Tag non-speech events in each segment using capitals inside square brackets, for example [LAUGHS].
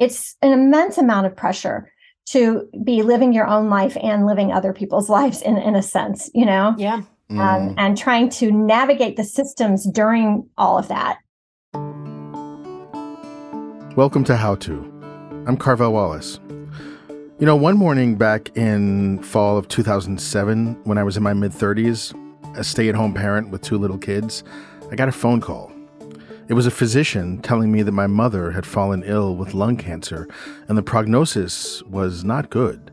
It's an immense amount of pressure to be living your own life and living other people's [LAUGHS] lives in, in a sense, you know? Yeah. Um, mm. and trying to navigate the systems during all of that. Welcome to How To. I'm Carvell Wallace. You know, one morning back in fall of 2007, when I was in my mid 30s, a stay at home parent with two little kids, I got a phone call. It was a physician telling me that my mother had fallen ill with lung cancer and the prognosis was not good.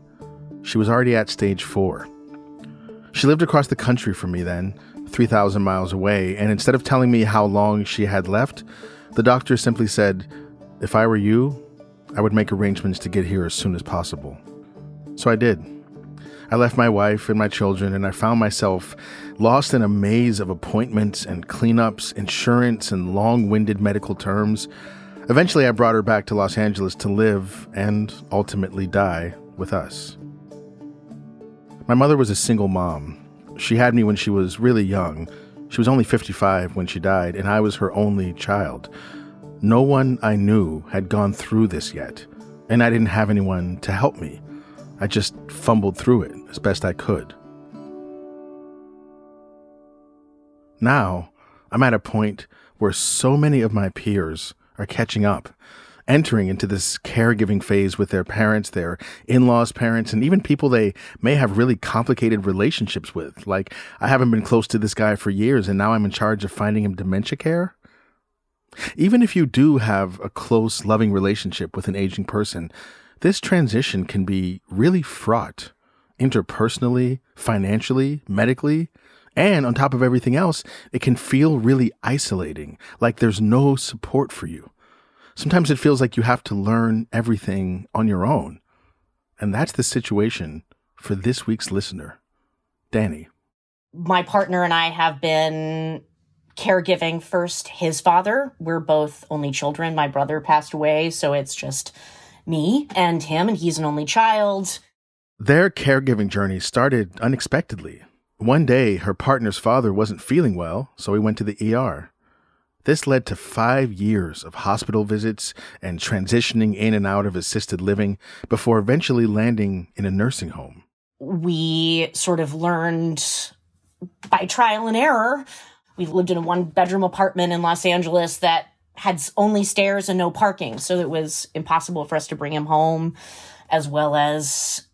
She was already at stage four. She lived across the country from me then, 3,000 miles away, and instead of telling me how long she had left, the doctor simply said, If I were you, I would make arrangements to get here as soon as possible. So I did. I left my wife and my children, and I found myself lost in a maze of appointments and cleanups, insurance, and long winded medical terms. Eventually, I brought her back to Los Angeles to live and ultimately die with us. My mother was a single mom. She had me when she was really young. She was only 55 when she died, and I was her only child. No one I knew had gone through this yet, and I didn't have anyone to help me. I just fumbled through it as best I could. Now, I'm at a point where so many of my peers are catching up, entering into this caregiving phase with their parents, their in laws' parents, and even people they may have really complicated relationships with. Like, I haven't been close to this guy for years, and now I'm in charge of finding him dementia care. Even if you do have a close, loving relationship with an aging person, this transition can be really fraught interpersonally, financially, medically, and on top of everything else, it can feel really isolating, like there's no support for you. Sometimes it feels like you have to learn everything on your own. And that's the situation for this week's listener, Dani. My partner and I have been caregiving first his father. We're both only children. My brother passed away, so it's just me and him, and he's an only child. Their caregiving journey started unexpectedly. One day, her partner's father wasn't feeling well, so he went to the ER. This led to five years of hospital visits and transitioning in and out of assisted living before eventually landing in a nursing home. We sort of learned by trial and error. We lived in a one bedroom apartment in Los Angeles that had only stairs and no parking. So it was impossible for us to bring him home, as well as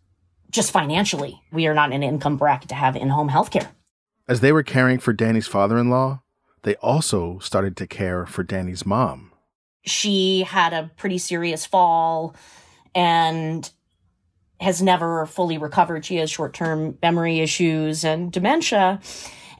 just financially. We are not in an income bracket to have in home health care. As they were caring for Dani's father in law, they also started to care for Dani's mom. She had a pretty serious fall and has never fully recovered. She has short term memory issues and dementia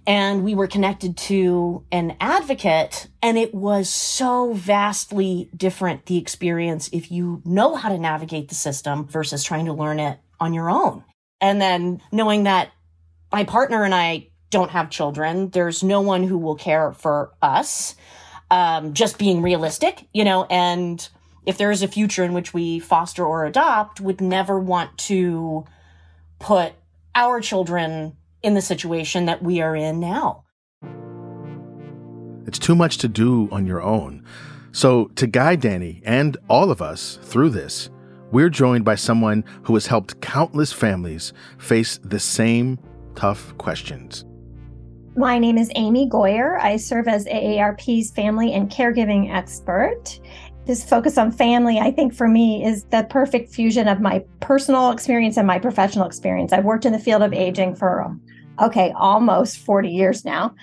and we were connected to an advocate and it was so vastly different the experience if you know how to navigate the system versus trying to learn it on your own. And then knowing that my partner and i don't have children there's no one who will care for us um, just being realistic you know and if there is a future in which we foster or adopt would never want to put our children in the situation that we are in now. It's too much to do on your own. So, to guide Dani and all of us through this, we're joined by someone who has helped countless families face the same tough questions. My name is Amy Goyer. I serve as AARP's family and caregiving expert. This focus on family, I think for me, is the perfect fusion of my personal experience and my professional experience. I've worked in the field of aging for okay, almost 40 years now.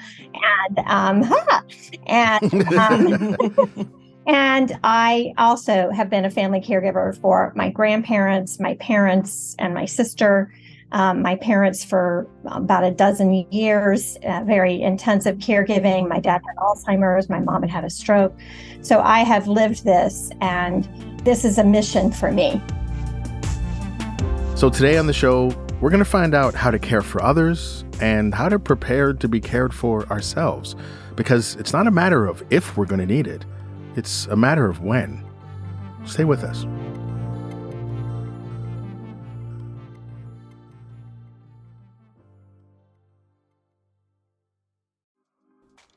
And um, [LAUGHS] and um, [LAUGHS] and I also have been a family caregiver for my grandparents, my parents, and my sister. Um, my parents for about a dozen years, uh, very intensive caregiving. My dad had Alzheimer's, my mom had had a stroke. So I have lived this, and this is a mission for me. So today on the show, we're going to find out how to care for others and how to prepare to be cared for ourselves. Because it's not a matter of if we're going to need it, it's a matter of when. Stay with us.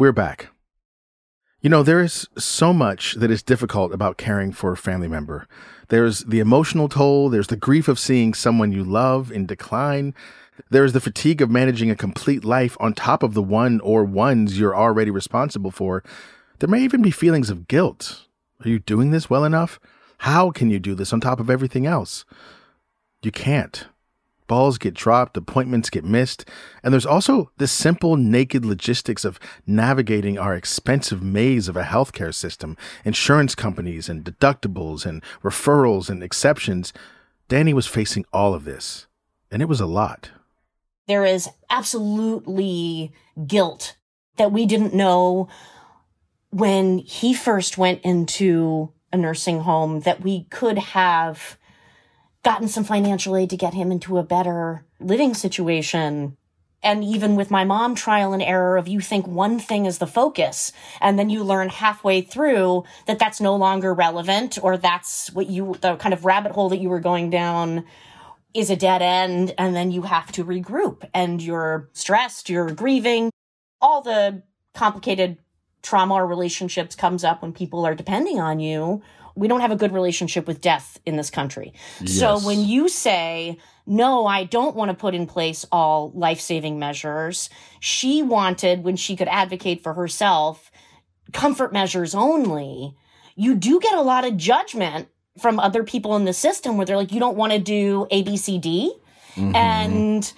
We're back. You know, there is so much that is difficult about caring for a family member. There's the emotional toll, there's the grief of seeing someone you love in decline, there's the fatigue of managing a complete life on top of the one or ones you're already responsible for. There may even be feelings of guilt. Are you doing this well enough? How can you do this on top of everything else? You can't. Balls get dropped, appointments get missed, and there's also the simple, naked logistics of navigating our expensive maze of a healthcare system, insurance companies and deductibles and referrals and exceptions. Dani was facing all of this, and it was a lot. There is absolutely guilt that we didn't know when he first went into a nursing home that we could have gotten some financial aid to get him into a better living situation. And even with my mom, trial and error of you think one thing is the focus, and then you learn halfway through that that's no longer relevant, or that's what you, the kind of rabbit hole that you were going down is a dead end, and then you have to regroup, and you're stressed, you're grieving, all the complicated trauma or relationships comes up when people are depending on you we don't have a good relationship with death in this country. Yes. So when you say, no, I don't want to put in place all life saving measures, she wanted, when she could advocate for herself, comfort measures only. You do get a lot of judgment from other people in the system where they're like, you don't want to do A, B, C, D. Mm-hmm. And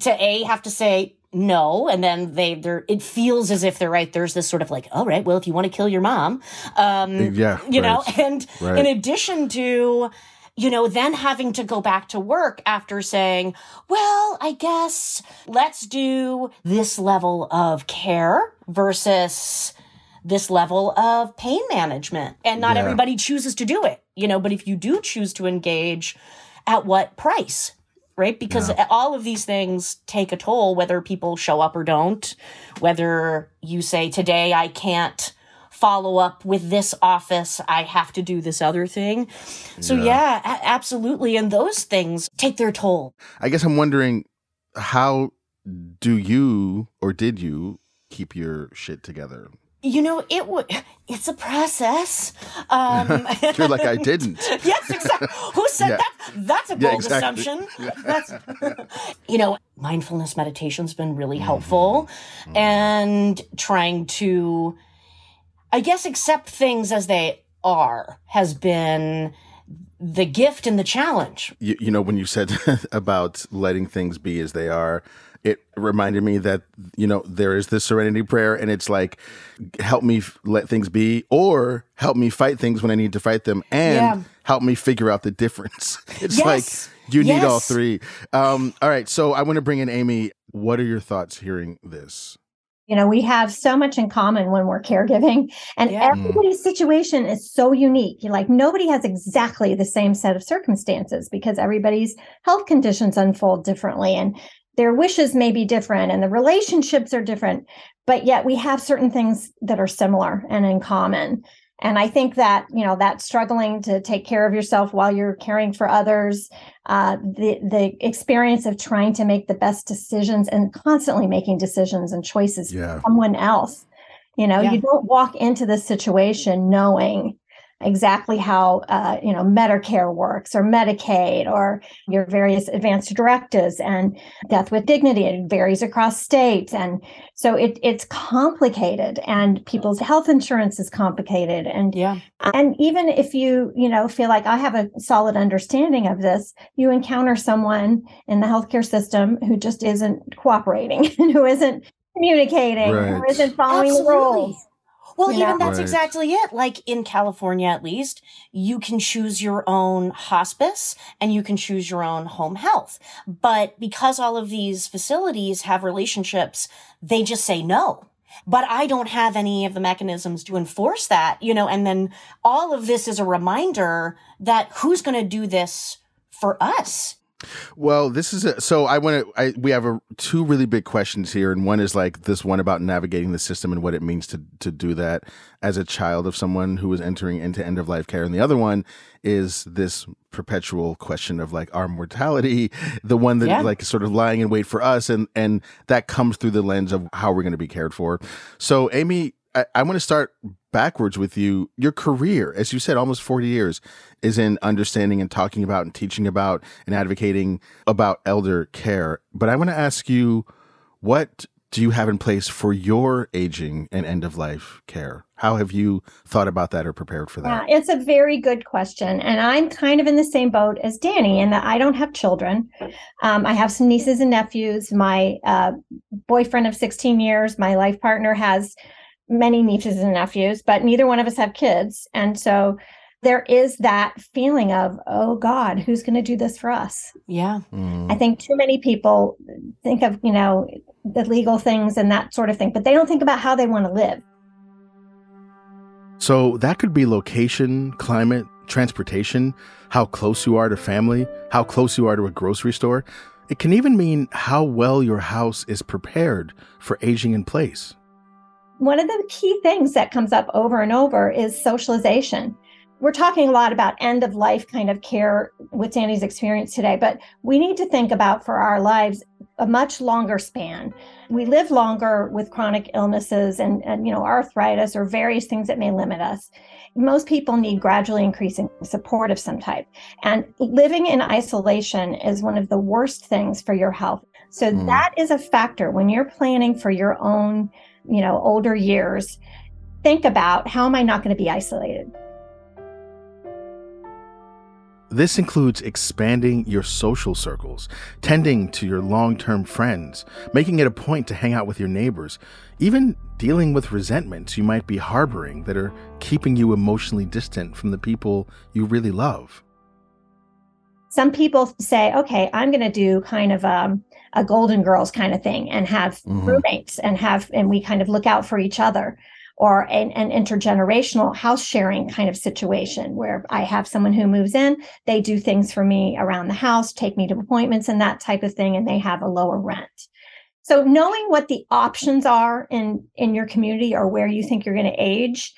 to A, have to say, no and then they they're it feels as if they're right there's this sort of like all right well if you want to kill your mom um yeah you right. know and right. in addition to you know then having to go back to work after saying well i guess let's do this level of care versus this level of pain management and not yeah. everybody chooses to do it you know but if you do choose to engage at what price right? Because yeah. all of these things take a toll, whether people show up or don't, whether you say, today I can't follow up with this office, I have to do this other thing. So, yeah, yeah a- absolutely. And those things take their toll. I guess I'm wondering how do you or did you keep your shit together You know, it would. It's a process. Um, [LAUGHS] You're like I didn't. [LAUGHS] yes, exactly. Who said Yeah. that? That's a Yeah, bold exactly. assumption. That's, [LAUGHS] you know, mindfulness meditation's been really Mm-hmm. helpful, and trying to, I guess, accept things as they are has been the gift and the challenge. you, you know when you said about letting things be as they are it reminded me that you know there is this serenity prayer and it's like help me f- let things be or help me fight things when i need to fight them and Yeah. help me figure out the difference [LAUGHS] it's Yes. like you need all three um all right so i want to bring in amy what are your thoughts hearing this You know, we have so much in common when we're caregiving, and Yeah. everybody's situation is so unique. You're like, nobody has exactly the same set of circumstances because everybody's health conditions unfold differently and their wishes may be different and the relationships are different. But yet we have certain things that are similar and in common. And I think that, you know, that struggling to take care of yourself while you're caring for others, uh, the the experience of trying to make the best decisions and constantly making decisions and choices Yeah. for someone else. You know, Yeah. you don't walk into this situation knowing exactly how uh, you know Medicare works or Medicaid or your various advanced directives and death with dignity. It varies across states, and so it it's complicated. And people's health insurance is complicated, and Yeah. and even if you, you know, feel like I have a solid understanding of this, you encounter someone in the healthcare system who just isn't cooperating and [LAUGHS] who isn't communicating, who Right. isn't following Absolutely. the rules. Well, You even know? that's Right. exactly it. Like in California, at least, you can choose your own hospice and you can choose your own home health. But because all of these facilities have relationships, they just say no. But I don't have any of the mechanisms to enforce that, you know, and then all of this is a reminder that who's going to do this for us? Well, this is a, so I want to. I we have a, two really big questions here, and one is like this one about navigating the system and what it means to to do that as a child of someone who is entering into end of life care, and the other one is this perpetual question of like our mortality, the one that Yeah. like sort of lying in wait for us, and and that comes through the lens of how we're going to be cared for. So, Amy, I, I want to start backwards with you. Your career, as you said, almost 40 years, is in understanding and talking about and teaching about and advocating about elder care. But I want to ask you, what do you have in place for your aging and end of life care? How have you thought about that or prepared for Yeah, that? it's a very good question. And I'm kind of in the same boat as Dani in that I don't have children. Um, I have some nieces and nephews. My uh, boyfriend of 16 years, my life partner, has many nieces and nephews, but neither one of us have kids. And so there is that feeling of, oh God, who's going to do this for us? Yeah. Mm, I think too many people think of, you know, the legal things and that sort of thing, but they don't think about how they want to live. So that could be location, climate, transportation, how close you are to family, how close you are to a grocery store. It can even mean how well your house is prepared for aging in place. One of the key things that comes up over and over is socialization. We're talking a lot about end of life kind of care with Dani's experience today, but we need to think about for our lives a much longer span. We live longer with chronic illnesses and, and you know arthritis or various things that may limit us. Most people need gradually increasing support of some type. And living in isolation is one of the worst things for your health. So Mm. that is a factor when you're planning for your own, you know, older years. Think about how am I not going to be isolated? This includes expanding your social circles, tending to your long term friends, making it a point to hang out with your neighbors, even dealing with resentments you might be harboring that are keeping you emotionally distant from the people you really love. Some people say, okay, I'm going to do kind of um, a Golden Girls kind of thing and have Mhm. roommates and have, and we kind of look out for each other. Or an, an intergenerational house sharing kind of situation where I have someone who moves in, they do things for me around the house, take me to appointments and that type of thing, and they have a lower rent. So knowing what the options are in in your community or where you think you're going to age,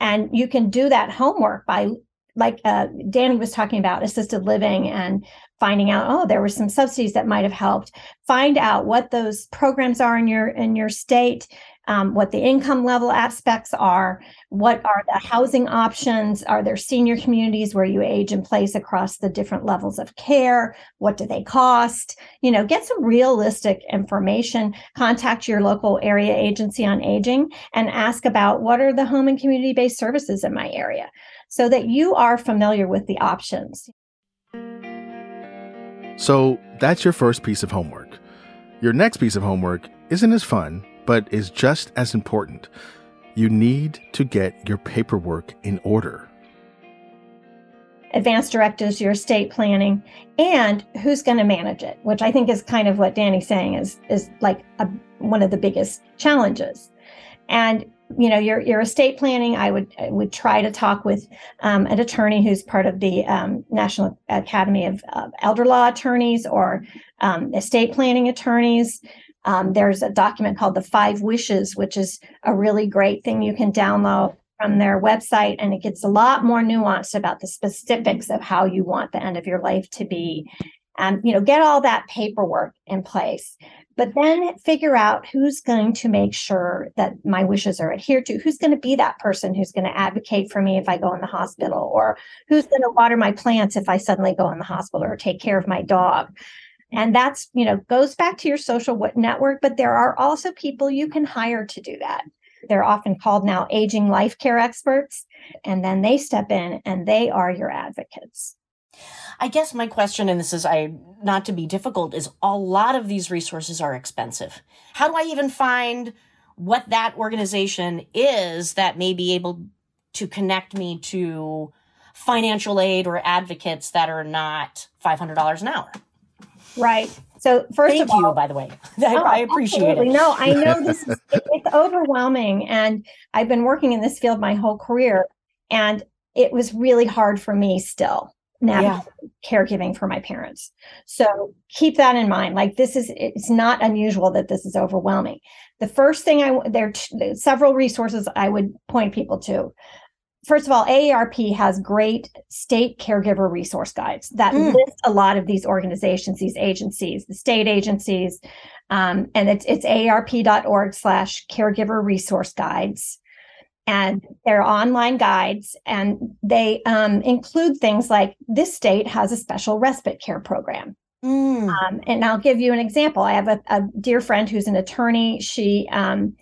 and you can do that homework by like uh, Dani was talking about assisted living and finding out oh there were some subsidies that might have helped. Find out what those programs are in your in your state um, what the income level aspects are what are the housing options are there senior communities where you age in place across the different levels of care what do they cost? You know get some realistic information contact your local area agency on aging and ask about what are the home and community based services in my area so that you are familiar with the options so that's your first piece of homework. Your next piece of homework isn't as fun, but is just as important. You need to get your paperwork in order. Advanced directives, your estate planning, and who's going to manage it, which I think is kind of what Dani's saying is is like a, one of the biggest challenges. And you know your your estate planning i would I would try to talk with um, an attorney who's part of the um, national academy of elder law attorneys or um, estate planning attorneys. Um, there's a document called the five wishes which is a really great thing you can download from their website and it gets a lot more nuanced about the specifics of how you want the end of your life to be. And you know get all that paperwork in place but then figure out who's going to make sure that my wishes are adhered to. Who's going to be that person who's going to advocate for me if i go in the hospital? Or who's going to water my plants if i suddenly go in the hospital or take care of my dog? And that's you know goes back to your social network but there are also people you can hire to do that. They're often called now aging life care experts and then they step in and they are your advocates I guess my question, and this is I not to be difficult, is a lot of these resources are expensive. How do I even find what that organization is that may be able to connect me to financial aid or advocates that are not five hundred dollars an hour? Right. So first Thank of all, you, by the way. [LAUGHS] I, oh, I appreciate absolutely. it. No, I know [LAUGHS] this is it's overwhelming, and I've been working in this field my whole career, and it was really hard for me still yeah. caregiving for my parents. So keep that in mind. Like this is it's not unusual that this is overwhelming. The first thing I there are several resources I would point people to. First of all, AARP has great state caregiver resource guides that mm. list a lot of these organizations, these agencies, the state agencies, um, and it's it's aarp.org slash caregiver resource guides and they're online guides and they um, include things like this state has a special respite care program. Mm. um, and i'll give you an example. I have a, a dear friend who's an attorney. She um,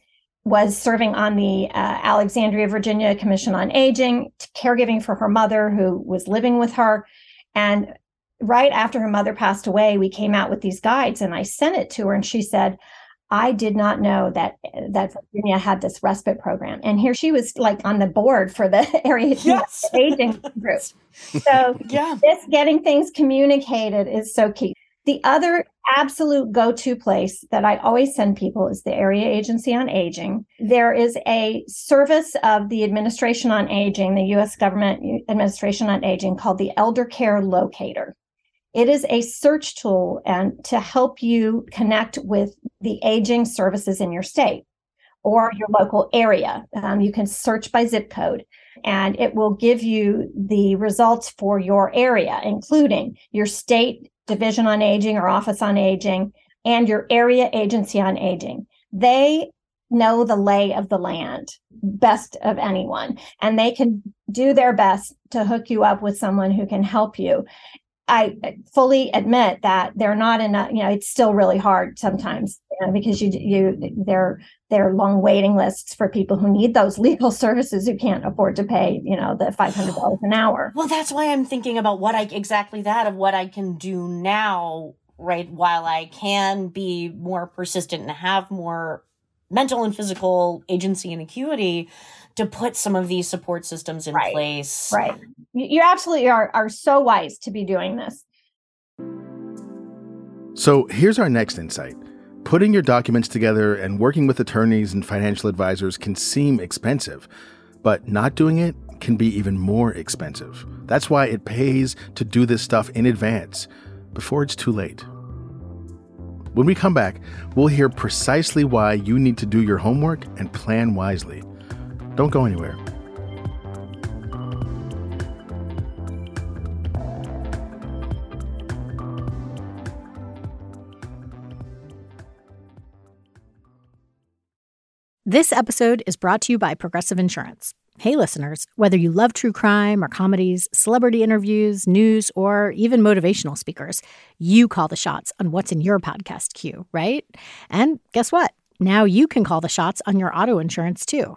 was serving on the uh, alexandria virginia commission on aging caregiving for her mother who was living with her. And right after her mother passed away we came out with these guides and i sent it to her and she said I did not know that that Virginia had this respite program, and here she was like on the board for the [LAUGHS] area yes. aging group. So, yeah, this getting things communicated is so key. The other absolute go-to place that I always send people is the Area Agency on Aging. There is a service of the Administration on Aging, the U.S. Government Administration on Aging, called the Elder Care Locator. It is a search tool and to help you connect with the aging services in your state or your local area. Um, you can search by zip code and it will give you the results for your area, including your state division on aging or office on aging and your area agency on aging. They know the lay of the land best of anyone and they can do their best to hook you up with someone who can help you I fully admit that they're not enough. You know, it's still really hard sometimes you know, because you you they're they're long waiting lists for people who need those [LAUGHS] legal services who can't afford to pay you know the five hundred dollars an hour. [SIGHS] Well, that's why I'm thinking about what I exactly that of what I can do now, right? While I can be more persistent and have more mental and physical agency and acuity to put some of these support systems in right. place. Right. You absolutely are, are so wise to be doing this. So here's our next insight. Putting your documents together and working with attorneys and financial advisors can seem expensive, but not doing it can be even more expensive. That's why it pays to do this stuff in advance before it's too late. When we come back, we'll hear precisely why you need to do your homework and plan wisely. Don't go anywhere. This episode is brought to you by Progressive Insurance. Hey, listeners, whether you love true crime or comedies, celebrity interviews, news, or even motivational speakers, you call the shots on what's in your podcast queue, right? And guess what? Now you can call the shots on your auto insurance too.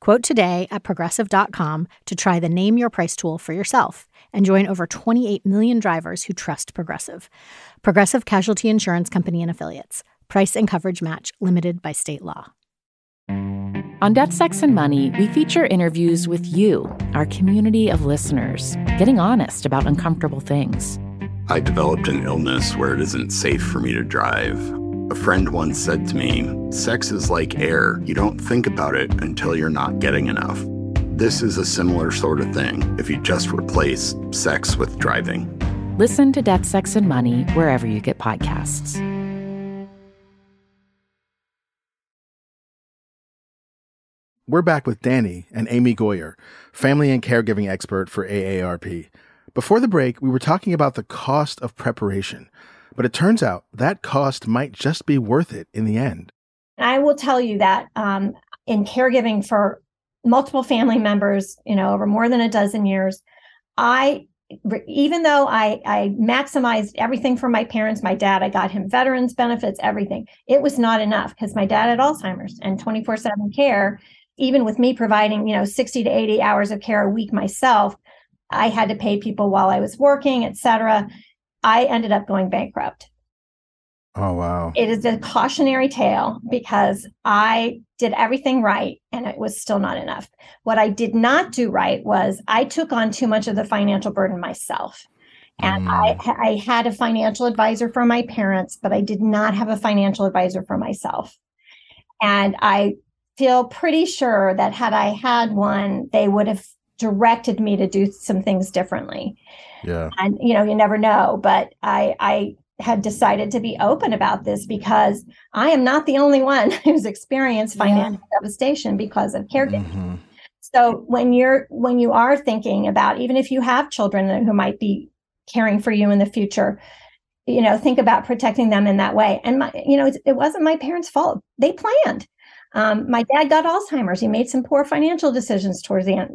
Quote today at progressive.com to try the Name Your Price tool for yourself and join over 28 million drivers who trust Progressive. Progressive Casualty Insurance Company and Affiliates. Price and coverage match limited by state law. On Death, Sex, and Money, we feature interviews with you, our community of listeners, getting honest about uncomfortable things. I developed an illness where it isn't safe for me to drive. A friend once said to me, Sex is like air. You don't think about it until you're not getting enough. This is a similar sort of thing if you just replace sex with driving. Listen to Death, Sex, and Money wherever you get podcasts. We're back with Dani and Amy Goyer, family and caregiving expert for AARP. Before the break, we were talking about the cost of preparation, but it turns out that cost might just be worth it in the end. I will tell you that um, in caregiving for multiple family members, you know, over more than a dozen years, I even though I, I maximized everything for my parents, my dad, I got him veterans benefits, everything. It was not enough because my dad had Alzheimer's and 24 7 care even with me providing, you know, 60 to 80 hours of care a week myself, I had to pay people while I was working, et cetera. I ended up going bankrupt. Oh, wow. It is a cautionary tale because I did everything right and it was still not enough. What I did not do right was I took on too much of the financial burden myself. And mm. I, I had a financial advisor for my parents, but I did not have a financial advisor for myself. And I feel pretty sure that had I had one, they would have directed me to do some things differently. Yeah. And you know, you never know, but I I had decided to be open about this because I am not the only one [LAUGHS] who's experienced financial yeah. devastation because of caregiving. Mm-hmm. So when you're when you are thinking about even if you have children who might be caring for you in the future, you know, think about protecting them in that way. And my, you know, it, it wasn't my parents' fault. They planned. Um, my dad got Alzheimer's. He made some poor financial decisions towards the end,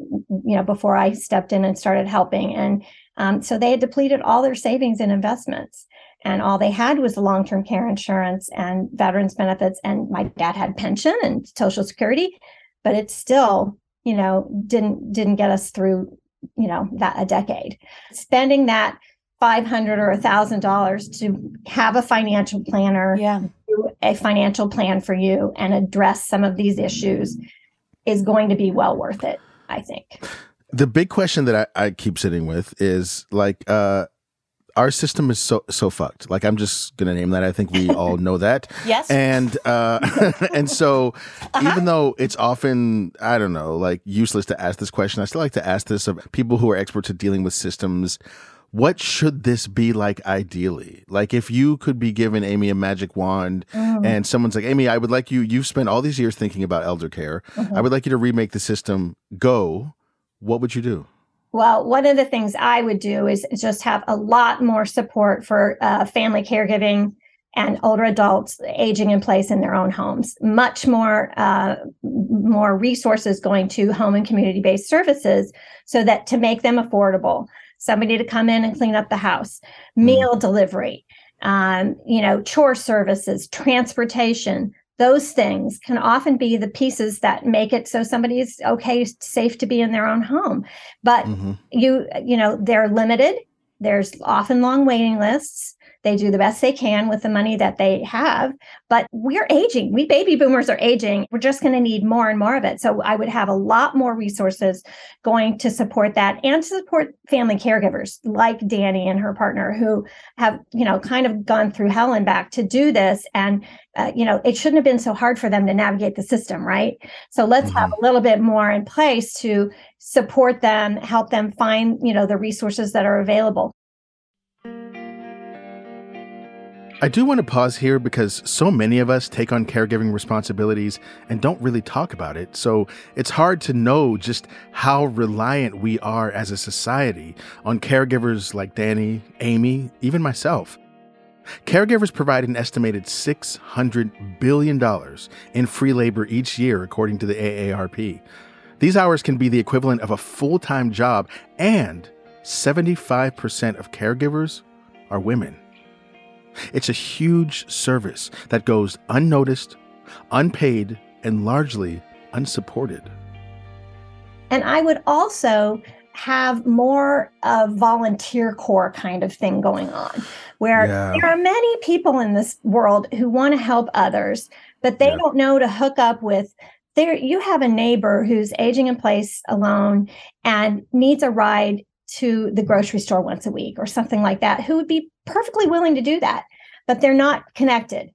you know, before I stepped in and started helping. And um, so they had depleted all their savings and investments. And all they had was the long term care insurance and veterans benefits. And my dad had pension and social security, but it still, you know, didn't didn't get us through, you know, that a decade. Spending that 500 or a thousand dollars to have a financial planner yeah. A financial plan for you and address some of these issues is going to be well worth it i think. The big question that i, I keep sitting with is like uh our system is so so fucked. Like I'm just gonna name that. I think we all know that. [LAUGHS] yes. And uh, [LAUGHS] and so uh-huh. even though it's often I don't know like useless to ask this question, I still like to ask this of people who are experts at dealing with systems what should this be like ideally? Like if you could be given Amy a magic wand mm. and someone's like, Amy, I would like you, you've spent all these years thinking about elder care. Mm-hmm. I would like you to remake the system. Go. What would you do? Well, one of the things I would do is just have a lot more support for uh, family caregiving and older adults aging in place in their own homes. Much more, uh, more resources going to home and community based services, so that to make them affordable somebody to come in and clean up the house, mm. meal delivery, um, you know, chore services, transportation. Those things can often be the pieces that make it so somebody is okay, safe to be in their own home. But mm-hmm. you, you know, they're limited. There's often long waiting lists. They do the best they can with the money that they have. But we're aging. We baby boomers are aging. We're just going to need more and more of it. So I would have a lot more resources going to support that and to support family caregivers like Dani and her partner who have, you know, kind of gone through hell and back to do this. And, uh, you know, it shouldn't have been so hard for them to navigate the system, right? So let's mm-hmm. have a little bit more in place to support them, help them find, you know, the resources that are available. I do want to pause here because so many of us take on caregiving responsibilities and don't really talk about it. So it's hard to know just how reliant we are as a society on caregivers like Dani, Amy, even myself. Caregivers provide an estimated $600 billion in free labor each year, according to the AARP. These hours can be the equivalent of a full time job, and 75% of caregivers are women. It's a huge service that goes unnoticed, unpaid, and largely unsupported. And I would also have more of volunteer corps kind of thing going on where yeah. there are many people in this world who want to help others but they yeah. don't know to hook up with there you have a neighbor who's aging in place alone and needs a ride to the grocery store once a week or something like that who would be perfectly willing to do that but they're not connected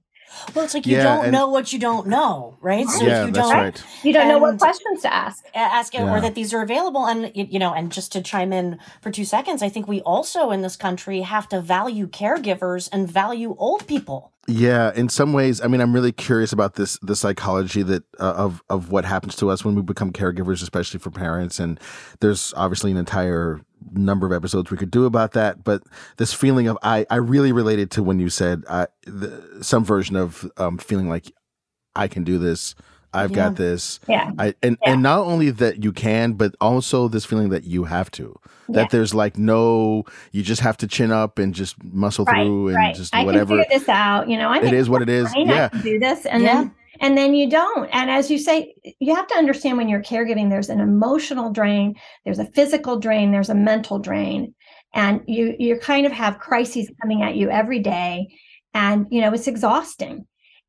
well, it's like you yeah, don't know what you don't know, right? So yeah, you don't, right. you don't know what questions to ask, ask it, yeah. or that these are available. And you know, and just to chime in for two seconds, I think we also in this country have to value caregivers and value old people. Yeah, in some ways, I mean, I'm really curious about this the psychology that uh, of of what happens to us when we become caregivers, especially for parents. And there's obviously an entire number of episodes we could do about that. But this feeling of I I really related to when you said uh, the, some version of um, feeling like I can do this. I've yeah. got this. Yeah. I, and, yeah. and not only that you can, but also this feeling that you have to. That yeah. there's like no, you just have to chin up and just muscle right, through and right. just whatever. I can figure this out. You know, I it is what it is. Yeah. do this, and then and then you don't. And as you say, you have to understand when you're caregiving, there's an emotional drain, there's a physical drain, there's a mental drain, and you you kind of have crises coming at you every day, and you know it's exhausting.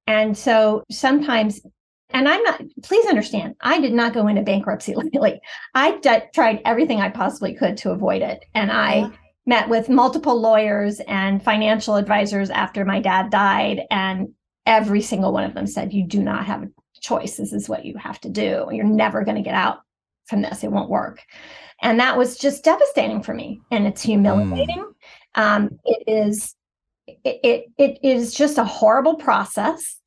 And so sometimes and I'm not, please understand, I did not go into bankruptcy [LAUGHS] lately. I d- tried everything I possibly could to avoid it. And I yeah. met with multiple lawyers and financial advisors after my dad died. And every single one of them said, You do not have a choice. This is what you have to do. You're never going to get out from this. It won't work. And that was just devastating for me. And it's humiliating. Mm. Um, it is. It, it, it is just a horrible process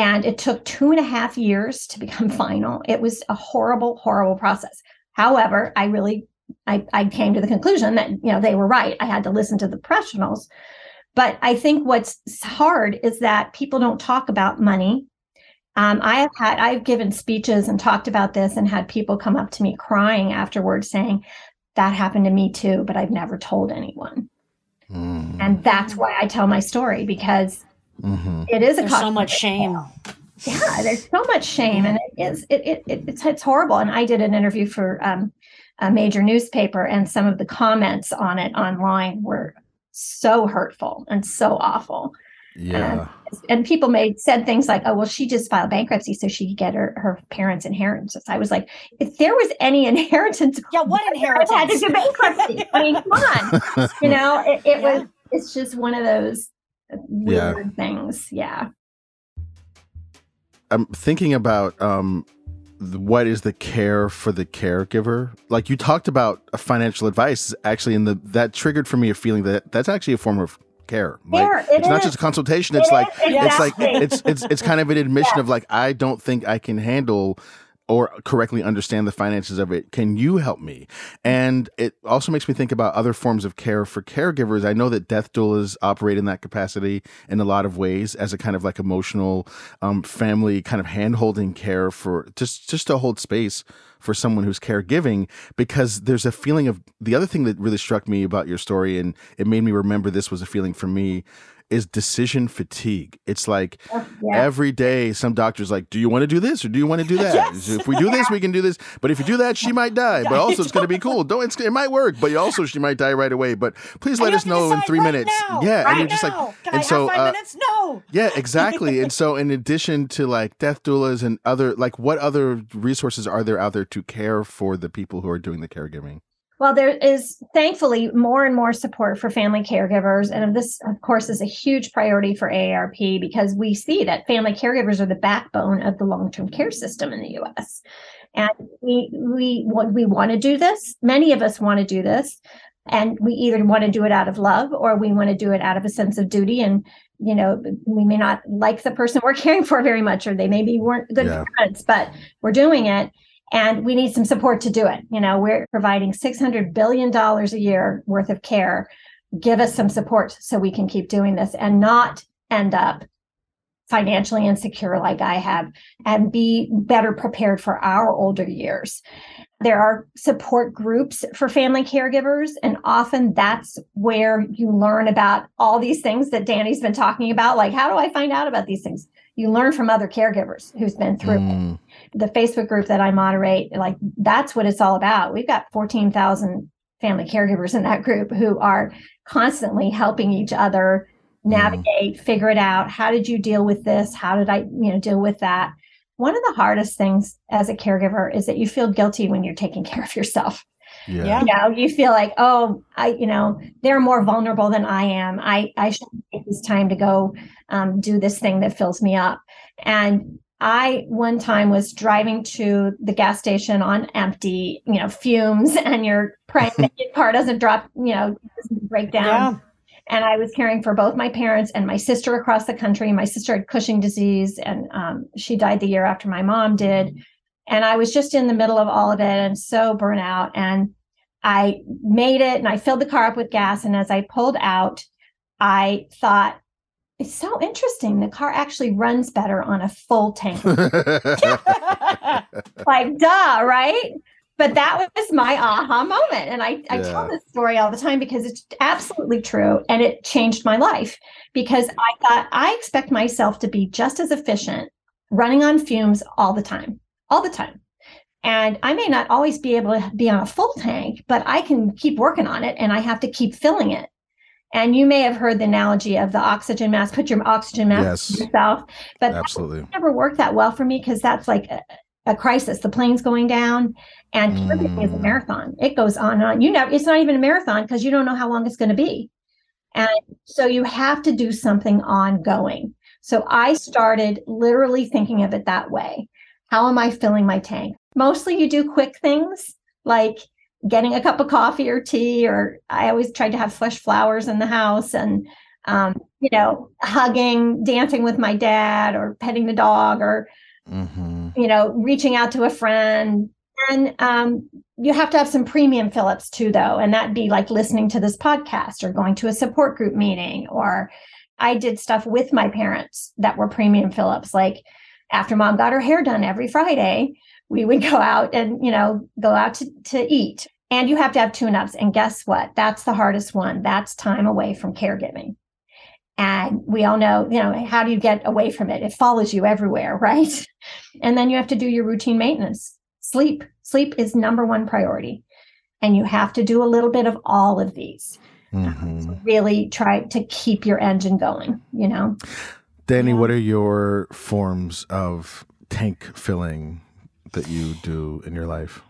and it took two and a half years to become [LAUGHS] final. It was a horrible, horrible process. However, I really I, I came to the conclusion that you know they were right. I had to listen to the professionals. But I think what's hard is that people don't talk about money. Um, I have had I've given speeches and talked about this and had people come up to me crying afterwards saying that happened to me too, but I've never told anyone. Mm. And that's why I tell my story because Mm-hmm. It is a there's so much shame. Yeah, there's so much shame, and it is it, it, it it's it's horrible. And I did an interview for um, a major newspaper, and some of the comments on it online were so hurtful and so awful. Yeah. And, and people made said things like, "Oh, well, she just filed bankruptcy so she could get her her parents' inheritance." I was like, if there was any [LAUGHS] inheritance, yeah, what inheritance? I had to do bankruptcy. I mean, come on, you [LAUGHS] know, it, it yeah. was. It's just one of those weird yeah. things. Yeah. I'm thinking about um, what is the care for the caregiver. Like you talked about financial advice, actually, in the that triggered for me a feeling that that's actually a form of care. Like, it it's is. not just a consultation. It's it like exactly. it's like it's it's it's kind of an admission yeah. of like I don't think I can handle or correctly understand the finances of it. Can you help me? And it also makes me think about other forms of care for caregivers. I know that death doulas operate in that capacity in a lot of ways as a kind of like emotional, um, family kind of handholding care for just, just to hold space for someone who's caregiving because there's a feeling of the other thing that really struck me about your story and it made me remember this was a feeling for me is decision fatigue. It's like Oh, Yeah. every day some doctor's like, "Do you want to do this or do you want to do [LAUGHS] that? Yes. If we do this, we can do this. But if you do that, she might die. But also, it's going to be cool. Don't it's, it might work, but also she might die right away. But please let us know in three right minutes. now, yeah, right and you're just now. like, Can and I so five uh, minutes? No. yeah, exactly. and so, in addition to like death doulas and other, like, what other resources are there out there to care for the people who are doing the caregiving? Well, there is thankfully more and more support for family caregivers. And this, of course, is a huge priority for AARP because we see that family caregivers are the backbone of the long term care system in the US. And we, we, we want to do this. Many of us want to do this. And we either want to do it out of love or we want to do it out of a sense of duty. And, you know, we may not like the person [LAUGHS] we're caring for very much, or they maybe weren't good Yeah. parents, but we're doing it and we need some support to do it. You know, we're providing $600 billion a year worth of care. Give us some support so we can keep doing this and not end up financially insecure like I have and be better prepared for our older years. There are support groups for family caregivers, and often that's where you learn about all these things that Dani's been talking about. Like, how do I find out about these things? You learn from other caregivers who's been through it Mm, the Facebook group that I moderate, like that's what it's all about. We've got 14,000 family caregivers in that group who are constantly helping each other navigate, figure it out. How did you deal with this? How did I, you know, deal with that? One of the hardest things as a caregiver is that you feel guilty when you're taking [LAUGHS] care of yourself. yeah. Yeah. You know, you feel like, oh, I, you know, they're more vulnerable than I am. I, I should take this time to go um, do this thing that fills me up. And I one time was driving to the gas station on empty, you know, fumes, [LAUGHS] and you're praying that your [LAUGHS] car doesn't drop, you know, doesn't break down. Yeah. And I was caring for both my parents and my sister across the country. My sister had Cushing disease, and um, she died the year after my mom did. And I was just in the middle of all of it and so burnt out. And I made it and I filled the car up with gas. And as I pulled out, I thought, it's so interesting. The car actually runs better on a full tank. [LAUGHS] like, duh, right? But that was my aha moment. And I, I tell this story all the time because it's absolutely true. And it changed my life because I thought I expect myself to be just as efficient running on fumes all the time, all the time. And I may not always be able to be on a full tank, but I can keep working on it and I have to keep filling it. And you may have heard the analogy of the oxygen mask, put your oxygen mask Yes. on yourself. But Absolutely. never worked that well for me because that's like a, a crisis. The plane's going down, and caregiving is a Mm. marathon. It goes on and on. You know, it's not even a marathon because you don't know how long it's going to be, and so you have to do something ongoing. So I started literally thinking of it that way. How am I filling my tank? Mostly, you do quick things like getting a cup of coffee or tea, or I always tried to have fresh flowers in the house and um, you know, hugging, dancing with my dad, or petting the dog, or hmm you know, reaching out to a friend. And um, you have to have some premium fill-ups too, though, and that'd be like listening to this podcast or going to a support group meeting. Or I did stuff with my parents that were premium fill-ups, like after mom got her hair done every Friday, we would [LAUGHS] go out and you know go out to, to eat. And you have to have tune-ups. And guess what? That's the hardest one. That's time away from caregiving. And we all know, you know, how do you get away from it? It follows you everywhere, [LAUGHS] right? And then you have to do your routine maintenance. Sleep. Sleep is number one priority. And you have to do a little bit of all of these. hmm Really try to keep your engine going, you know? Dani, Yeah. what are your forms of tank filling that you do in your life?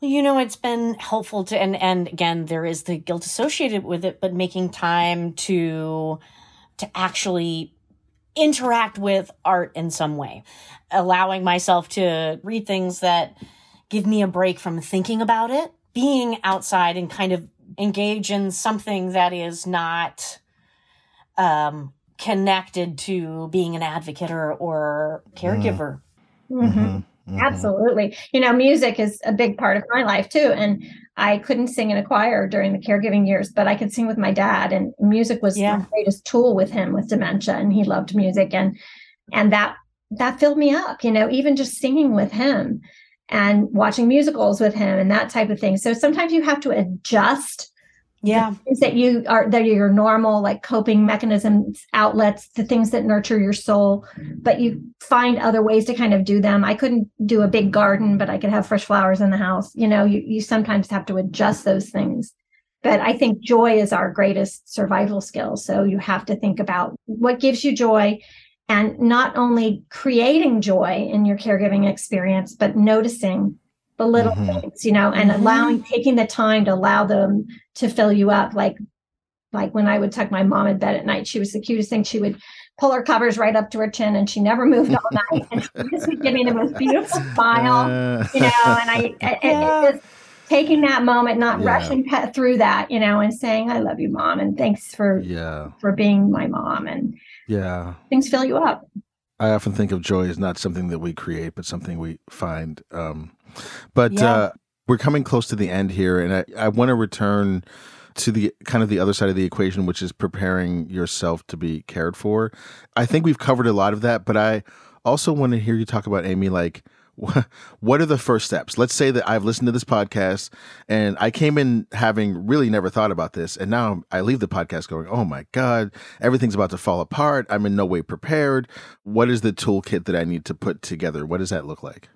You know, it's been helpful to, and and again, there is the guilt associated with it, but making time to to actually interact with art in some way, allowing myself to read things that give me a break from thinking about it, being outside and kind of engage in something that is not um, connected to being an advocate or or caregiver. Mhm. Mhm. Absolutely. You know, music is a big part of my life too. And I couldn't sing in a choir during the caregiving years, but I could sing with my dad. And music was Yeah. my greatest tool with him with dementia. And he loved music. And and that that filled me up, you know, even just singing with him and watching musicals with him and that type of thing. So sometimes you have to adjust Yeah. things that you are that are your normal like coping mechanisms, outlets, the things that nurture your soul, but you find other ways to kind of do them. I couldn't do a big garden, but I could have fresh flowers in the house. You know, you, you sometimes have to adjust those things. But I think joy is our greatest survival skill. So you have to think about what gives you joy and not only creating joy in your caregiving experience, but noticing the little Mhm. things, you know, and Mhm. allowing, taking the time to allow them to fill you up. Like, like when I would tuck my mom in bed at night, she was the cutest thing. She would pull her covers right up to her chin and she never moved all night. [LAUGHS] And she just would give me the most beautiful smile, you know, and I, [LAUGHS] and- and it just taking that moment, not Yeah. rushing pe- through that, you know, and saying, I love you, mom. And thanks for, yeah, for being my mom and yeah. things fill you up. I often think of joy as not something that we create, but something we find. Um, but Yeah. uh, we're coming close to the end here, and I, I want to return to the kind of the other side of the equation, which is preparing yourself to be cared for. I think we've covered a lot of that, but I also want to hear you talk about Amy, like [LAUGHS] what are the first steps? Let's say that I've listened to this podcast and I came in having really never thought about this, and now I leave the podcast going, "Oh my god, everything's about to fall apart. I'm in no way prepared. What is the toolkit that I need to put together? What does that look like?"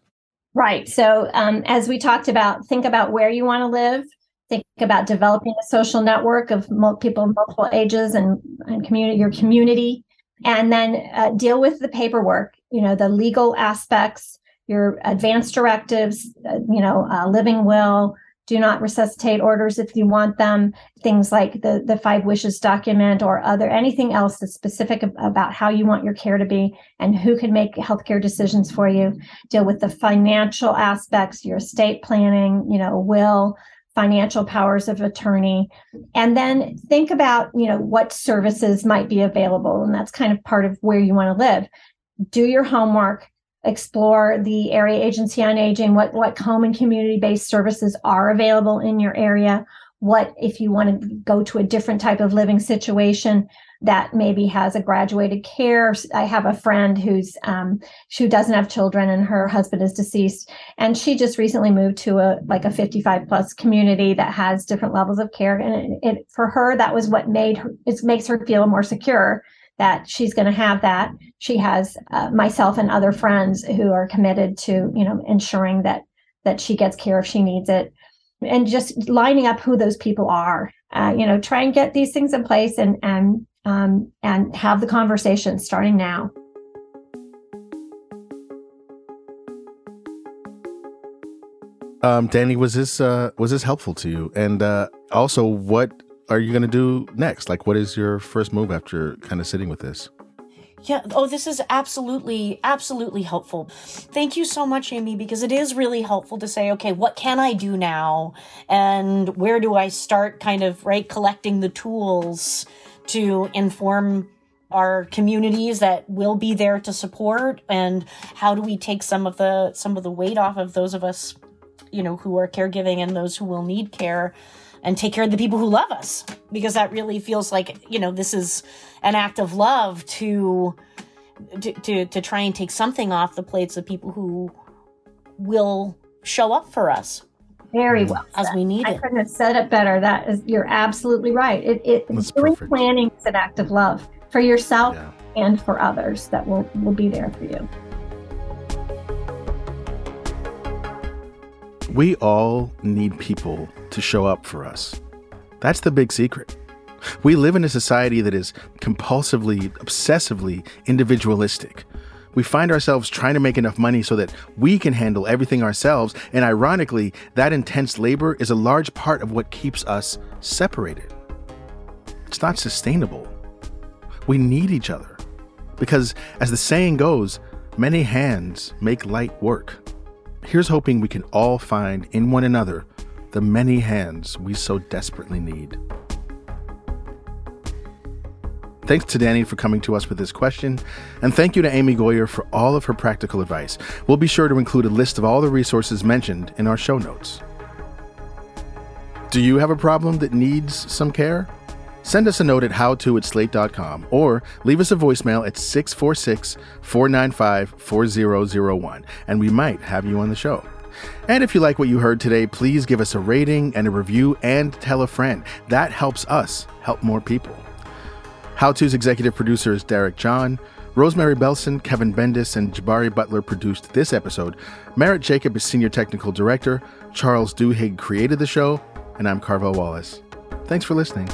Right. So, um, as we talked about, think about where you want to live. Think about developing a social network of people of multiple ages and, and community, your community, and then uh, deal with the paperwork. You know, the legal aspects, your advance directives. Uh, you know, uh, living will. Do not resuscitate orders if you want them. Things like the the five wishes document or other anything else that's specific about how you want your care to be and who can make healthcare decisions for you deal with the financial aspects, your estate planning, you know, will, financial powers of attorney, and then think about, you know, what services might be available. And that's kind of part of where you want to live. Do your homework, explore the area agency on aging, what, what home and community based services are available in your area. What if you want to go to a different type of living situation that maybe has a graduated care? I have a friend who's um, who doesn't have children and her husband is deceased and she just recently moved to a like a 55 plus community that has different levels of care and it, it for her that was what made her it makes her feel more secure that she's going to have that. She has uh, myself and other friends who are committed to you know ensuring that that she gets care if she needs it. And just lining up who those people are uh, you know try and get these things in place and and um, and have the conversation starting now. Um, Dani, was this uh, was this helpful to you? And uh, also, what are you going to do next? Like, what is your first move after kind of sitting with this? Yeah. Oh, this is absolutely, absolutely helpful. Thank you so much, Amy, because it is really helpful to say, okay, what can I do now? And where do I start kind of, right, collecting the tools to inform our communities that will be there to support? And how do we take some of the, some of the weight off of those of us, you know, who are caregiving and those who will need care? And take care of the people who love us because that really feels like you know this is an act of love to to to, to try and take something off the plates of people who will show up for us very mm. well as said. we need I it I couldn't have said it better. That is, you're absolutely right. It, it That's doing perfect. planning is an act of love for yourself Yeah. and for others that will will be there for you. We all need people to show up for us. That's the big secret. We live in a society that is compulsively, obsessively individualistic. We find ourselves trying to make enough money so that we can handle everything ourselves, and ironically, that intense labor is a large part of what keeps us separated. It's not sustainable. We need each other because, as the saying goes, many hands make light work. Here's hoping we can all find in one another the many hands we so desperately need. Thanks to Dani for coming to us with this question, and thank you to Amy Goyer for all of her practical advice. We'll be sure to include a list of all the resources mentioned in our show notes. Do you have a problem that needs some care? Send us a note at howto at slate.com or leave us a voicemail at 646 495 4001, and we might have you on the show. And if you like what you heard today, please give us a rating and a review and tell a friend. That helps us help more people. How To's executive producer is Derek John. Rosemary Belson, Kevin Bendis, and Jabari Butler produced this episode. Merritt Jacob is senior technical director. Charles Duhigg created the show. And I'm Carvell Wallace. Thanks for listening.